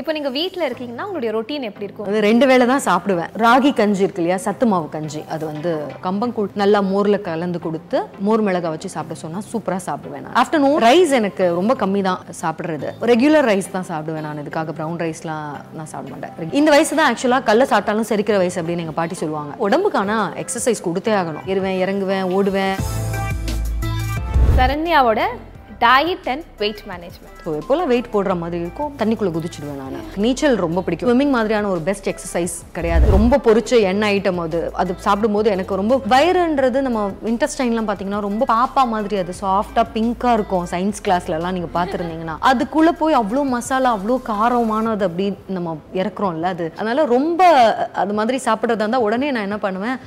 இப்போ நீங்க வீட்ல இருக்கீங்கன்னா உங்களுடைய ரொட்டீன் எப்படி இருக்கும்? அது ரெண்டு வேளை தான் சாப்பிடுவேன். ராகி கஞ்சி இருக்கு இல்லையா? சத்து மாவு கஞ்சி. அது வந்து கம்பங்கூழ் நல்லா மோர்ல கலந்து கொடுத்து மோர் மிளகா வச்சு சாப்பிட சொன்னா சூப்பரா சாப்பிடுவேன் நான். ஆஃப்டர்நூன் ரைஸ் எனக்கு ரொம்ப கம்மி தான் சாப்பிடுறது. ரெகுலர் ரைஸ் தான் சாப்பிடுவேன் நான். இதுக்காக ப்ரௌன் ரைஸ்லாம் நான் சாப்பிட மாட்டேன். இந்த வயசு தான் ஆக்சுவலா கல்ல சாப்பிட்டாலும் செரிக்கிற வயசு அப்படின்னு எங்க பாட்டி சொல்லுவாங்க. உடம்புக்கான எக்ஸசைஸ் கொடுத்தே ஆகணும். இருவேன் இறங்குவேன் ஓடுவேன். சரண்யாவோட diet and weight management so எப்போல்லாம் வெயிட் போடுற மாதிரி இருக்கும் தண்ணிக்குள்ளே குதிச்சிடுவேன் நான். நீச்சல் ரொம்ப பிடிக்கும். ஸ்விம்மிங் மாதிரியான ஒரு பெஸ்ட் எக்ஸசைஸ் கிடையாது. ரொம்ப பொறிச்ச எண்ணெய் ஐட்டம் அது. அது சாப்பிடும்போது எனக்கு ரொம்ப வயிறுன்றது நம்ம இன்டெஸ்டைன்லாம் பார்த்தீங்கன்னா ரொம்ப பாப்பா மாதிரி அது. சாஃப்டாக பிங்காக இருக்கும். சயின்ஸ் கிளாஸ்லலாம் நீங்கள் பார்த்துருந்தீங்கன்னா அதுக்குள்ளே போய் அவ்வளோ மசாலா அவ்வளோ காரமானது அப்படி நம்ம இறக்குறோம்ல அது. அதனால் ரொம்ப அது மாதிரி சாப்பிட்றதா இருந்தால் உடனே நான் என்ன பண்ணுவேன்?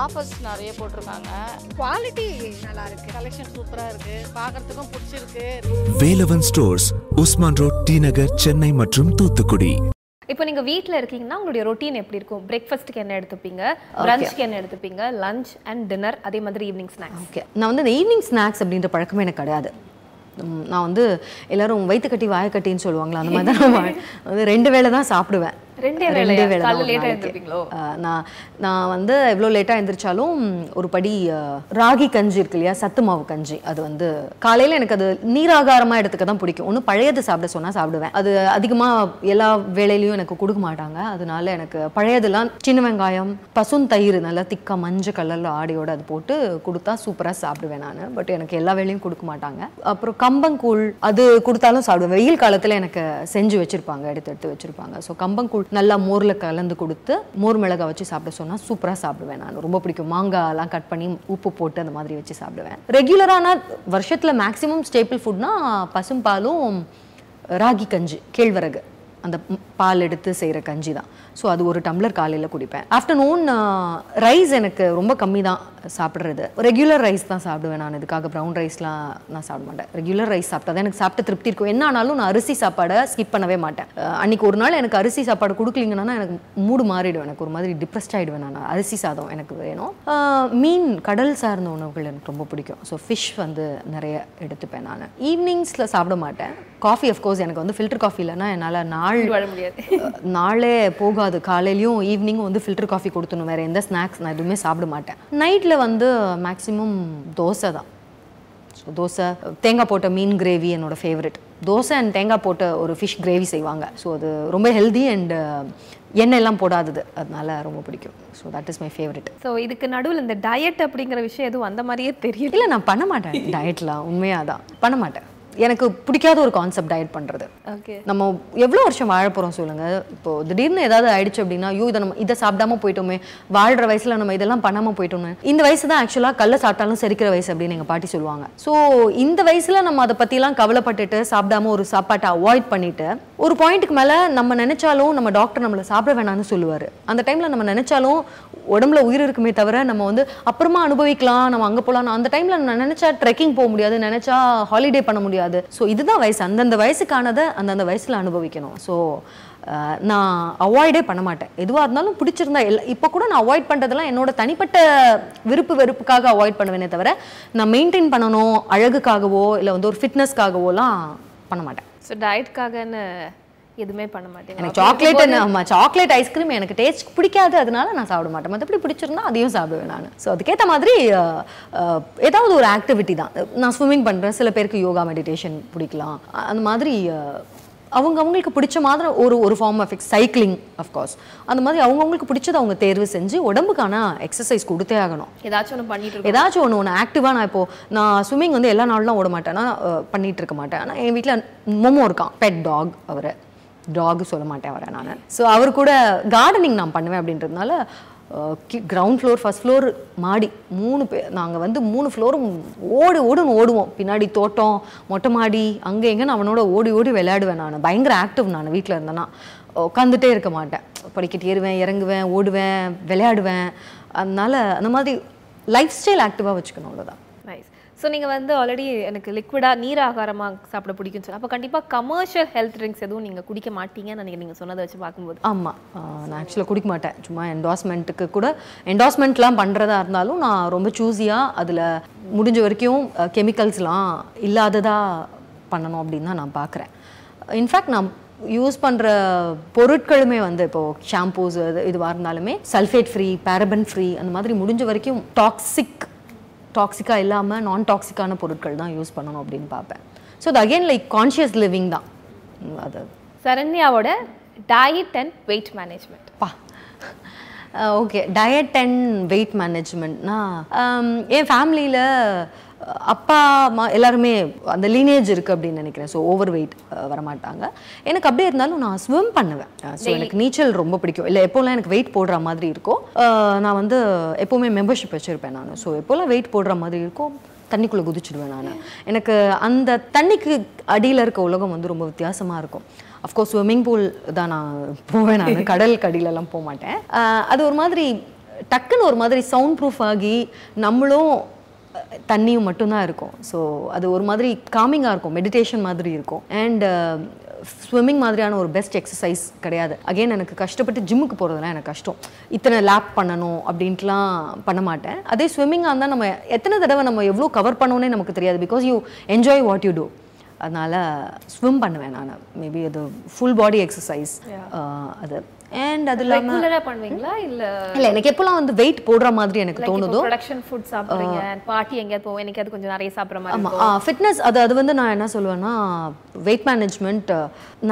ஆஃபர்ஸ் நிறைய போட்டிருக்காங்க. குவாலிட்டி நல்லா இருக்கு கலெக்ஷன் சூப்பரா இருக்கு. பார்க்கறதுக்கும் பிடிச்சிருக்கு. Velavan stores Usman road T Nagar Chennai மற்றும் தூத்துக்குடி. இப்போ நீங்க வீட்ல இருக்கீங்கன்னா உங்களுடைய ரொட்டீன் எப்படி இருக்கும்? பிரேக்ஃபாஸ்ட்டுக்கு என்ன எடுத்துப்பீங்க? லஞ்சுக்கு என்ன எடுத்துப்பீங்க? லஞ்ச் அண்ட் டின்னர் அதே மாதிரி ஈவினிங் ஸ்நாக்ஸ் ஓகே நான் வந்து இந்த ஈவினிங் ஸ்நாக்ஸ் அப்படின்ற பழக்கமே எனக்கு கிடையாது. நான் வந்து எல்லாரும் வயிற்று கட்டி வாயை கட்டின்னு சொல்லுவாங்களா அந்த மாதிரி தான் வந்து ரெண்டு வேளை தான் சாப்பிடுவேன். ரெண்டே தான்? ஆஹ் நான் நான் வந்து எவ்வளோ லேட்டாக எழுந்திரிச்சாலும் ஒரு படி ராகி கஞ்சி இருக்கு இல்லையா? சத்து மாவு கஞ்சி. அது வந்து காலையில் எனக்கு அது நீராகாரமாக எடுத்துக்க தான் பிடிக்கும். ஒன்று பழையது சாப்பிட சொன்னால் சாப்பிடுவேன். அது அதிகமாக எல்லா வேலையிலையும் எனக்கு கொடுக்க மாட்டாங்க. அதனால எனக்கு பழையதெல்லாம் சின்ன வெங்காயம் பசும் தயிர் நல்லா திக்கா மஞ்சள் கலரில் ஆடியோட அது போட்டு கொடுத்தா சூப்பராக சாப்பிடுவேன் நான். பட் எனக்கு எல்லா வேலையும் கொடுக்க மாட்டாங்க. அப்புறம் கம்பங்கூழ் அது கொடுத்தாலும் சாப்பிடுவேன். வெயில் காலத்தில் எனக்கு செஞ்சு வச்சிருப்பாங்க எடுத்து எடுத்து வச்சிருப்பாங்க. ஸோ கம்பங்கூழ் நல்லா மோரில் கலந்து கொடுத்து மோர் மிளகா வச்சு சாப்பிட சொன்னால் சூப்பராக சாப்பிடுவேன் நான். ரொம்ப பிடிக்கும். மாங்காய்லாம் கட் பண்ணி உப்பு போட்டு அந்த மாதிரி வச்சு சாப்பிடுவேன். ரெகுலரான வருஷத்தில் மேக்ஸிமம் ஸ்டேபிள் ஃபுட்னா பசும்பாலும் ராகி கஞ்சி கேழ்வரகு. அந்த பால் எடுத்து செய்கிற கஞ்சி தான். ஸோ அது ஒரு டம்ளர் காலையில் குடிப்பேன். ஆஃப்டர்நூன் ரைஸ் எனக்கு ரொம்ப கம்மி தான் சாப்பிட்றது. ரெகுலர் ரைஸ் தான் சாப்பிடுவேன் நான். இதுக்காக ப்ரௌன் ரைஸ்லாம் நான் சாப்பிட மாட்டேன். ரெகுலர் ரைஸ் சாப்பிட்டா தான் எனக்கு சாப்பிட்ட திருப்தி இருக்கும். என்ன ஆனாலும் நான் அரிசி சாப்பாடை ஸ்கிப் பண்ணவே மாட்டேன். அன்றைக்கி அன்னைக்கு ஒரு நாள் எனக்கு அரிசி சாப்பாடு கொடுக்கலீங்கன்னா எனக்கு மூடு மாறிடும். எனக்கு ஒரு மாதிரி டிப்ரெஸ்ட் ஆகிடுவேன் நான். அரிசி சாதம் எனக்கு வேணும். மீன் கடல் சார்ந்த உணவுகள் எனக்கு ரொம்ப பிடிக்கும். ஸோ ஃபிஷ் வந்து நிறைய எடுத்துப்பேன் நான். ஈவினிங்ஸில் சாப்பிட மாட்டேன். காஃபி அஃப்கோர்ஸ் எனக்கு வந்து ஃபில்டர் காஃபி இல்லைன்னா என்னால் நான் நாள் வாழ முடியாது. நாளே போகாது. காலையிலயும் ஈவினிங்கும் வந்து ஃபில்டர் காஃபி கொடுத்துணும் வேற எந்த ஸ்நாக்ஸ் நான் எதுவுமே சாப்பிட மாட்டேன். நைட்டில் வந்து மேக்ஸிமம் தோசை தான். ஸோ தோசை தேங்காய் போட்ட மீன் கிரேவி என்னோட ஃபேவரட் தோசை அண்ட் தேங்காய் போட்ட ஒரு ஃபிஷ் கிரேவி செய்வாங்க. ஸோ அது ரொம்ப ஹெல்தி அண்ட் எண்ணெய் எல்லாம் போடாதது. அதனால ரொம்ப பிடிக்கும். So that is my favourite so இதுக்கு நடுவில் இந்த டயட் அப்படிங்கிற விஷயம் எதுவும் அந்த மாதிரியே தெரியல. இல்லை நான் பண்ண மாட்டேன். டயட்லாம் உண்மையாக தான். பண்ண மாட்டேன். எனக்கு பிடிக்காத ஒரு கான்செப்ட் டயட் பண்ணுறது ஓகே நம்ம எவ்வளோ வருஷம் வாழ போகிறோம் சொல்லுங்க. இப்போ திடீர்னு ஏதாவது ஆயிடுச்சு அப்படின்னா ஐயோ இதை நம்ம இதை சாப்பிடாம போயிட்டோமே வாழ்ற வயசுல நம்ம இதெல்லாம் பண்ணாம போயிட்டோமே. இந்த வயசு தான் ஆக்சுவலாக கல்ல சாப்பிட்டாலும் செரிக்கிற வயசு அப்படின்னு எங்கள் பாட்டி சொல்லுவாங்க. ஸோ இந்த வயசுல நம்ம அதை பற்றிலாம் கவலைப்பட்டுட்டு சாப்பிடாம ஒரு சாப்பாட்டை அவாய்ட் பண்ணிட்டு ஒரு பாயிண்ட்டுக்கு மேலே நம்ம நினைச்சாலும் நம்ம டாக்டர் நம்மளை சாப்பிட வேணாம்னு சொல்லுவார். அந்த டைமில் நம்ம நினைச்சாலும் உடம்புல உயிர் இருக்குமே தவிர நம்ம வந்து அப்புறமா அனுபவிக்கலாம் நம்ம அங்கே போகலாம் அந்த டைமில் நான் நினச்சா ட்ரெக்கிங் போக முடியாது நினச்சா ஹாலிடே பண்ண முடியாது. ஸோ இதுதான் வயசு. அந்தந்த வயசுக்கானதை அந்தந்த வயசில் அனுபவிக்கணும். ஸோ நான் அவாய்டே பண்ண மாட்டேன். எதுவாக இருந்தாலும் பிடிச்சிருந்தா இல்லை இப்போ கூட நான் அவாய்ட் பண்ணுறதெல்லாம் என்னோட தனிப்பட்ட விருப்பு வெறுப்புக்காக அவாய்ட் பண்ணுவேனே தவிர நான் மெயின்டைன் பண்ணணும் அழகுக்காகவோ இல்லை வந்து ஒரு ஃபிட்னஸ்க்காகவோலாம் பண்ண மாட்டேன். ஸோ டயட்காகன்னு எதுவுமே பண்ண மாட்டேங்க. எனக்கு சாக்லேட் ஆமாம் சாக்லேட் ஐஸ்கிரீம் எனக்கு டேஸ்ட் பிடிக்காது அதனால நான் சாப்பிட மாட்டேன். மற்றபடி பிடிச்சிருந்தா அதையும் சாப்பிடுவேன் நான். ஸோ அதுக்கேற்ற மாதிரி ஏதாவது ஒரு ஆக்டிவிட்டி தான். நான் ஸ்விம்மிங் பண்ணுறேன் சில பேருக்கு யோகா மெடிடேஷன் பிடிக்கலாம். அந்த மாதிரி அவங்க அவங்களுக்கு பிடிச்ச மாதிரி ஒரு ஒரு form of ex cycling of course அந்த மாதிரி அவங்கவுங்களுக்கு பிடிச்சதை அவங்க தேர்வு செஞ்சு உடம்புக்கான எக்ஸசைஸ் கொடுத்தே ஆகணும். ஏதாச்சும் ஒன்று பண்ணிட்டு ஏதாச்சும் ஒன்று ஒன்று ஆக்டிவாக நான் இப்போ நான் ஸ்விம்மிங் வந்து எல்லா நாளும் ஓட மாட்டேன் நான் அஹ், பண்ணிட்டு இருக்க மாட்டேன். ஆனால் என் வீட்டில் மொமோ இருக்கான் பெட் டாக் அவர். டாக் சொல்ல மாட்டேன் அவரை நான். ஸோ அவர் கூட கார்டனிங் நான் பண்ணுவேன் அப்படின்றதுனால கிரவுண்ட் ஃப்ளோர் ஃபர்ஸ்ட் ஃப்ளோர் மாடி மூணு பேர் நாங்கள் வந்து மூணு ஃப்ளோரும் ஓடு ஓடுன்னு ஓடுவோம். பின்னாடி தோட்டம் மொட்டை மாடி அங்கே எங்கேன்னு அவனோட ஓடி ஓடி விளையாடுவேன் நான். பயங்கர ஆக்டிவ் நான் வீட்டில் இருந்தேன்னா. உட்காந்துட்டே இருக்க மாட்டேன். படிக்கட்டு ஏறுவேன் இறங்குவேன் ஓடுவேன் விளையாடுவேன். அதனால அந்த மாதிரி லைஃப் ஸ்டைல் ஆக்டிவாக வச்சுக்கணும் அவ்வளோதான் ஸோ நீங்கள் வந்து ஆல்ரெடி எனக்கு லிக்விடாக நீர் ஆகாரமாக சாப்பிட பிடிக்கும்னு சொல்லி அப்போ கண்டிப்பாக கமர்ஷியல் ஹெல்த் ட்ரிங்க்ஸ் எதுவும் நீங்கள் குடிக்க மாட்டீங்கன்னு நினைக்கிறேன் நீங்கள் சொன்னதை வச்சு பார்க்கும்போது. ஆமாம் நான் ஆக்சுவலாக குடிக்க மாட்டேன். சும்மா என்டாஸ்மெண்ட்டுக்கு கூட என்டாஸ்மெண்ட்லாம் பண்ணுறதா இருந்தாலும் நான் ரொம்ப சூஸியாக அதில் முடிஞ்ச வரைக்கும் கெமிக்கல்ஸ்லாம் இல்லாததாக பண்ணணும் அப்படின்னு தான் நான் பார்க்குறேன். இன்ஃபேக்ட் நான் யூஸ் பண்ணுற பொருட்களுமே வந்து இப்போது ஷாம்பூஸ் இது இதுவாக இருந்தாலுமே சல்ஃபேட் ஃப்ரீ பேரபன் ஃப்ரீ அந்த மாதிரி முடிஞ்ச வரைக்கும் டாக்ஸிக் டாக்ஸிக்காக இல்லாமல் நான் டாக்ஸிக்கான பொருட்கள் தான் யூஸ் பண்ணணும் அப்படின்னு பார்ப்பேன். ஸோ அது அகெயின் லைக் கான்ஷியஸ் லிவிங் தான். அது. சரண்யாவோட டயட் அண்ட் வெயிட் மேனேஜ்மெண்ட் பா. ஓகே டயட் அண்ட் வெயிட் மேனேஜ்மெண்ட்னா என் ஃபேமிலியில் அப்பா அம்மா எல்லாருமே அந்த லீனேஜ் இருக்குது அப்படின்னு நினைக்கிறேன். ஸோ ஓவர் வெயிட் வரமாட்டாங்க. எனக்கு அப்படியே இருந்தாலும் நான் ஸ்விம் பண்ணுவேன். ஸோ எனக்கு நீச்சல் ரொம்ப பிடிக்கும். இல்லை எப்போல்லாம் எனக்கு வெயிட் போடுற மாதிரி இருக்கோ அஹ், நான் வந்து எப்போவுமே மெம்பர்ஷிப் வச்சுருப்பேன் நான். ஸோ எப்போல்லாம் வெயிட் போடுற மாதிரி இருக்கோ தண்ணிக்குள்ளே குதிச்சிடுவேன் நான். எனக்கு அந்த தண்ணிக்கு அடியில் இருக்க உலகம் வந்து ரொம்ப வித்தியாசமாக இருக்கும். அஃப்கோர்ஸ் ஸ்விம்மிங் பூல் தான் நான் போவேன் நான். கடல் கடியிலலாம் போக மாட்டேன் அது ஒரு மாதிரி டக்குன்னு ஒரு மாதிரி சவுண்ட் ப்ரூஃப் ஆகி நம்மளும் தண்ணியும் மட்டும்தான் இருக்கும். ஸோ அது ஒரு மாதிரி காமிங்காக இருக்கும். மெடிடேஷன் மாதிரி இருக்கும். அண்ட் ஸ்விம்மிங் மாதிரியான ஒரு பெஸ்ட் எக்ஸசைஸ் கிடையாது. அகைன் எனக்கு கஷ்டப்பட்டு ஜிம்முக்கு போகிறதுலாம் எனக்கு கஷ்டம். இத்தனை லேப் பண்ணணும் அப்படின்ட்டுலாம் பண்ண மாட்டேன். அதே ஸ்விம்மிங்காக இருந்தால் நம்ம எத்தனை தடவை நம்ம எவ்வளோ கவர் பண்ணோன்னே நமக்கு தெரியாது. Because you enjoy what you do அதனால் ஸ்விம் பண்ணுவேன் நான். மேபி அது ஃபுல் பாடி எக்ஸசைஸ் அது. அண்ட் அது ரெகுலராக பண்ணுவீங்களா? இல்லை இல்லை எனக்கு எப்போல்லாம் வந்து வெயிட் போடுற மாதிரி எனக்கு தோணுதோ ப்ரொடக்ஷன் ஃபுட் சாப்பிட்றீங்க பார்ட்டி எங்கேயாவது போவோம் எனக்கு அது கொஞ்சம் நிறைய சாப்பிட்ற மாதிரி ஆமாம் ஃபிட்னஸ் அது அது வந்து நான் என்ன சொல்லுவேன்னா வெயிட் மேனேஜ்மெண்ட்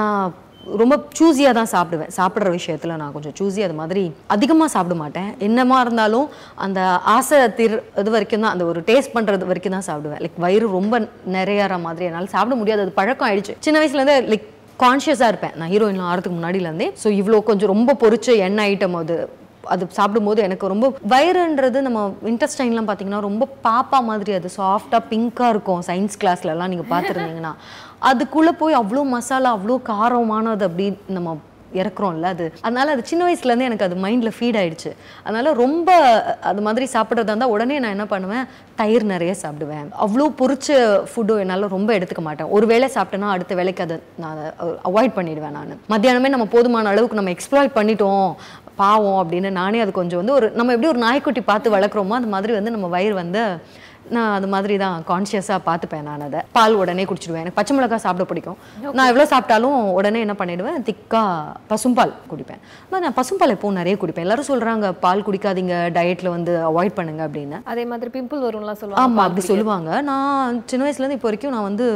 நான் ரொம்ப சூஸியாக தான் சாப்பிடுவேன். சாப்பிட்ற விஷயத்தில் நான் கொஞ்சம் சூஸி அது மாதிரி அதிகமாக சாப்பிட மாட்டேன். என்னமா இருந்தாலும் அந்த ஆசை திர் இது வரைக்கும் தான் அந்த ஒரு டேஸ்ட் பண்ணுறது வரைக்கும் தான் சாப்பிடுவேன். லைக் வயிறு ரொம்ப நிறையாற மாதிரி என்னால் சாப்பிட முடியாது. அது பழக்கம் ஆயிடுச்சு. சின்ன வயசுலேருந்தே லைக் கான்ஷியஸாக இருப்பேன். நான் ஹீரோயின் ஆகிறதுக்கு முன்னாடியிலேருந்தே. ஸோ இவ்வளோ கொஞ்சம் ரொம்ப பொரிச்ச எண்ணெய் ஐட்டம் அது. அது சாப்பிடும்போது எனக்கு ரொம்ப வயிறுன்றது நம்ம இன்டெஸ்டைன்லாம் பார்த்தீங்கன்னா ரொம்ப பாப்பா மாதிரி அது. சாஃப்டாக பிங்காக இருக்கும். சயின்ஸ் கிளாஸ்லலாம் நீங்கள் பார்த்துருந்தீங்கன்னா அதுக்குள்ளே போய் அவ்வளோ மசாலா அவ்வளோ காரமானது அப்படி நம்ம இறக்குறோம்ல அது. அதனால அது சின்ன வயசுலேருந்தே எனக்கு அது மைண்டில் ஃபீட் ஆயிடுச்சு. அதனால ரொம்ப அது மாதிரி சாப்பிட்றதா இருந்தால் உடனே நான் என்ன பண்ணுவேன்? தயிர் நிறைய சாப்பிடுவேன். அவ்வளோ பொறிச்ச ஃபுட்டும் என்னால் ரொம்ப எடுத்துக்க மாட்டேன். ஒரு வேளை சாப்பிட்டேன்னா அடுத்த வேலைக்கு அதை நான் அவாய்ட் பண்ணிடுவேன் நான். மத்தியானமே நம்ம போதுமான அளவுக்கு நம்ம எக்ஸ்ப்ளாய்ட் பண்ணிட்டோம் பாவம் அப்படின்னு நானே அது கொஞ்சம் வந்து ஒரு நம்ம எப்படி ஒரு நாய்க்குட்டி பார்த்து வளர்க்குறோமோ அது மாதிரி வந்து நம்ம வயிறு வந்து நான் அது மாதிரி தான் கான்ஷியஸாக பார்த்துப்பேன் நான் அதை. பால் உடனே குடிச்சிடுவேன். எனக்கு பச்சை மிளகாய் சாப்பிட பிடிக்கும். நான் எவ்வளோ சாப்பிட்டாலும் உடனே என்ன பண்ணிடுவேன்? திக்காக பசும்பால் குடிப்பேன். நான் பசும்பால் எப்பவும் நிறைய குடிப்பேன். எல்லாரும் சொல்கிறாங்க பால் குடிக்காதீங்க டயட்டில் வந்து அவாய்ட் பண்ணுங்க அப்படின்னு. அதே மாதிரி பிம்பிள் வரும்லாம் சொல்லுவாங்க ஆமாம் அப்படி சொல்லுவாங்க. நான் சின்ன வயசுலேருந்து இப்போ வரைக்கும் நான் வந்து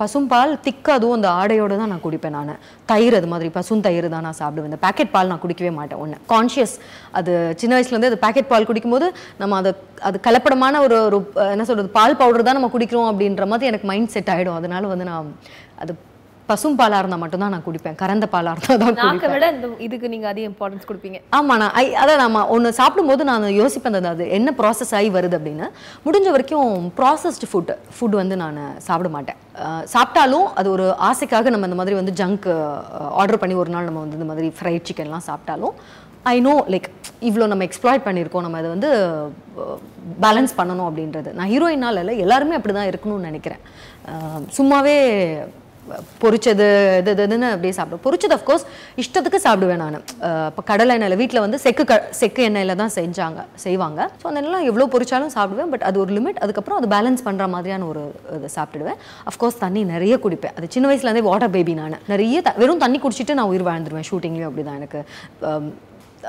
பசும்பால் திக்கா அதுவும் அந்த ஆடையோட தான் நான் குடிப்பேன் நான். தயிர் அது மாதிரி பசும் தயிர் தான் நான் சாப்பிடுவேன். இந்த பேக்கெட் பால் நான் குடிக்கவே மாட்டேன் ஒன்று கான்ஷியஸ் அது சின்ன வயசுலேருந்து அது பேக்கெட் பால் குடிக்கும்போது நம்ம அதை அது கலப்படமான ஒரு ஒரு என்ன சொல்கிறது பால் பவுடர் தான் நம்ம குடிக்கிறோம் அப்படின்ற மாதிரி எனக்கு மைண்ட் செட் ஆகிடும் அதனால வந்து நான் அது பசும் பாலாக இருந்தால் மட்டும்தான் நான் குடிப்பேன். கறந்த பாலாக இருந்தால் தான் நாக்கை விட இந்த இதுக்கு நீங்க அதிக இம்பார்ட்டன்ஸ் கொடுப்பீங்க. ஆமா நான் ஐ அதான் நம்ம ஒன்று சாப்பிடும்போது நான் யோசிப்பேன் அது என்ன ப்ராசஸ் ஆகி வருது அப்படின்னு. முடிஞ்ச வரைக்கும் ப்ராசஸ்டு ஃபுட் ஃபுட் வந்து நான் சாப்பிட மாட்டேன். சாப்பிட்டாலும் அது ஒரு ஆசைக்காக நம்ம இந்த மாதிரி வந்து ஜங்க் ஆர்டர் பண்ணி ஒரு நாள் நம்ம வந்து இந்த மாதிரி ஃப்ரைட் சிக்கன்லாம் சாப்பிட்டாலும் ஐ நோ லைக் இவ்வளோ நம்ம எக்ஸ்ப்ளாய்ட் பண்ணியிருக்கோம். நம்ம அதை வந்து பேலன்ஸ் பண்ணணும் அப்படின்றது. நான் ஹீரோயினால் இல்லை எல்லாருமே அப்படி தான் இருக்கணும்னு நினைக்கிறேன். சும்மாவே பொரிச்சது இது இது இதுன்னு அப்படியே சாப்பிடுவேன் பொரிச்சது அஃப்கோர்ஸ் இஷ்டத்துக்கு சாப்பிடுவேன் நான். இப்போ கடலை எண்ணெயில் வீட்டில் வந்து செக்கு க செக்கு எண்ணெயில் தான் செஞ்சாங்க செய்வாங்க. ஸோ அந்த எண்ணெய்லாம் எவ்வளோ பொரிச்சாலும் சாப்பிடுவேன். பட் அது ஒரு லிமிட் அதுக்கப்புறம் அது பேலன்ஸ் பண்ணுற மாதிரியான ஒரு இது சாப்பிடுவேன். அஃப்கோர்ஸ் தண்ணி நிறைய குடிப்பேன். அது சின்ன வயசுலேருந்தே வாட்டர் பேபி நான். நிறைய வெறும் தண்ணி குடிச்சிட்டு நான் உயிர் வாழ்ந்துருவேன் ஷூட்டிங்லேயும் அப்படி தான் எனக்கு.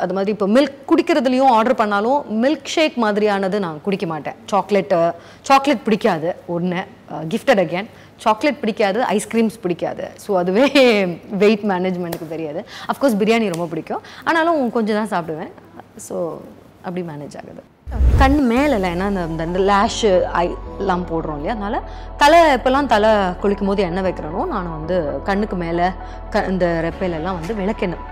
அது மாதிரி இப்போ மில்க் குடிக்கிறதுலையும் ஆர்டர் பண்ணாலும் மில்க் ஷேக் மாதிரியானது நான் குடிக்க மாட்டேன். சாக்லேட்டு சாக்லேட் பிடிக்காது. ஒன்று கிஃப்டட் அகேன் சாக்லேட் பிடிக்காது ஐஸ்கிரீம்ஸ் பிடிக்காது. ஸோ அதுவே வெயிட் மேனேஜ்மெண்ட்டுக்கு தெரியாது. அஃப்கோர்ஸ் பிரியாணி ரொம்ப பிடிக்கும். ஆனாலும் கொஞ்சம் தான் சாப்பிடுவேன். ஸோ அப்படி மேனேஜ் ஆகுது. கண் மேலே ஏன்னா இந்த இந்த லேஷு ஐ எல்லாம் போடுறோம் இல்லையா? அதனால் தலை இப்போல்லாம் தலை குளிக்கும் போது எண்ணெய் வைக்கிறனோ நான் வந்து கண்ணுக்கு மேலே க இந்த ரெப்பையிலெல்லாம் வந்து விளக்கெண்ணெய்